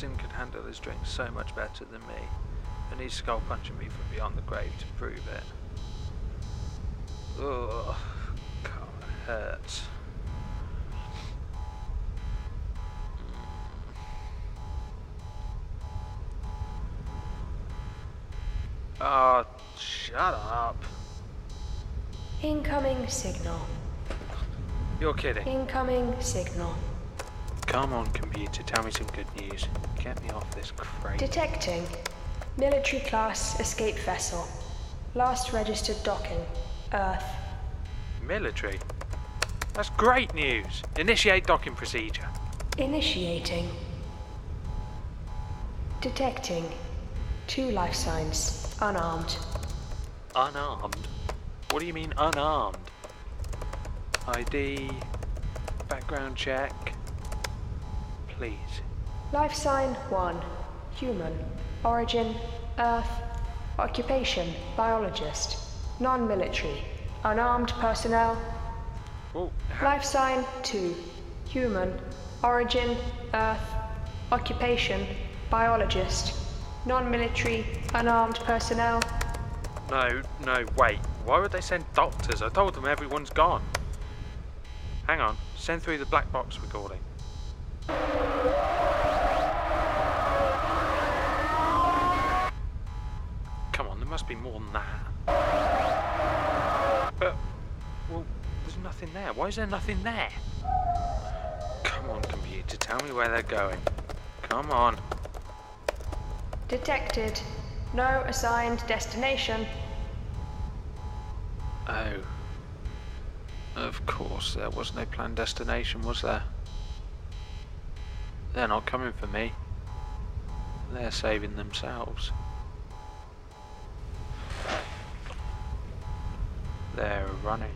captain could handle his drink so much better than me, and he's skull punching me from beyond the grave to prove it. Ugh, God, it hurts. Oh, hmm. ah, shut up. Incoming signal. You're kidding. Incoming signal. Come on, computer, tell me some good news. Get me off this crate. Detecting. Military class escape vessel. Last registered docking. Earth. Military? That's great news. Initiate docking procedure. Initiating. Detecting. Two life signs. Unarmed. Unarmed? What do you mean unarmed? ID, background check. Please. Life sign 1. Human. Origin. Earth. Occupation. Biologist. Non military. Unarmed personnel. Well, Life sign 2. Human. Origin. Earth. Occupation. Biologist. Non military. Unarmed personnel. no, no, wait. Why would they send doctors? I told them everyone's gone. Hang on. Send through the black box recording. Come on, there must be more than that. But, well, there's nothing there. Why is there nothing there? Come on, computer, tell me where they're going. Come on. Detected. No assigned destination. Oh. Of course, there was no planned destination, was there? They're not coming for me. They're saving themselves. They're running.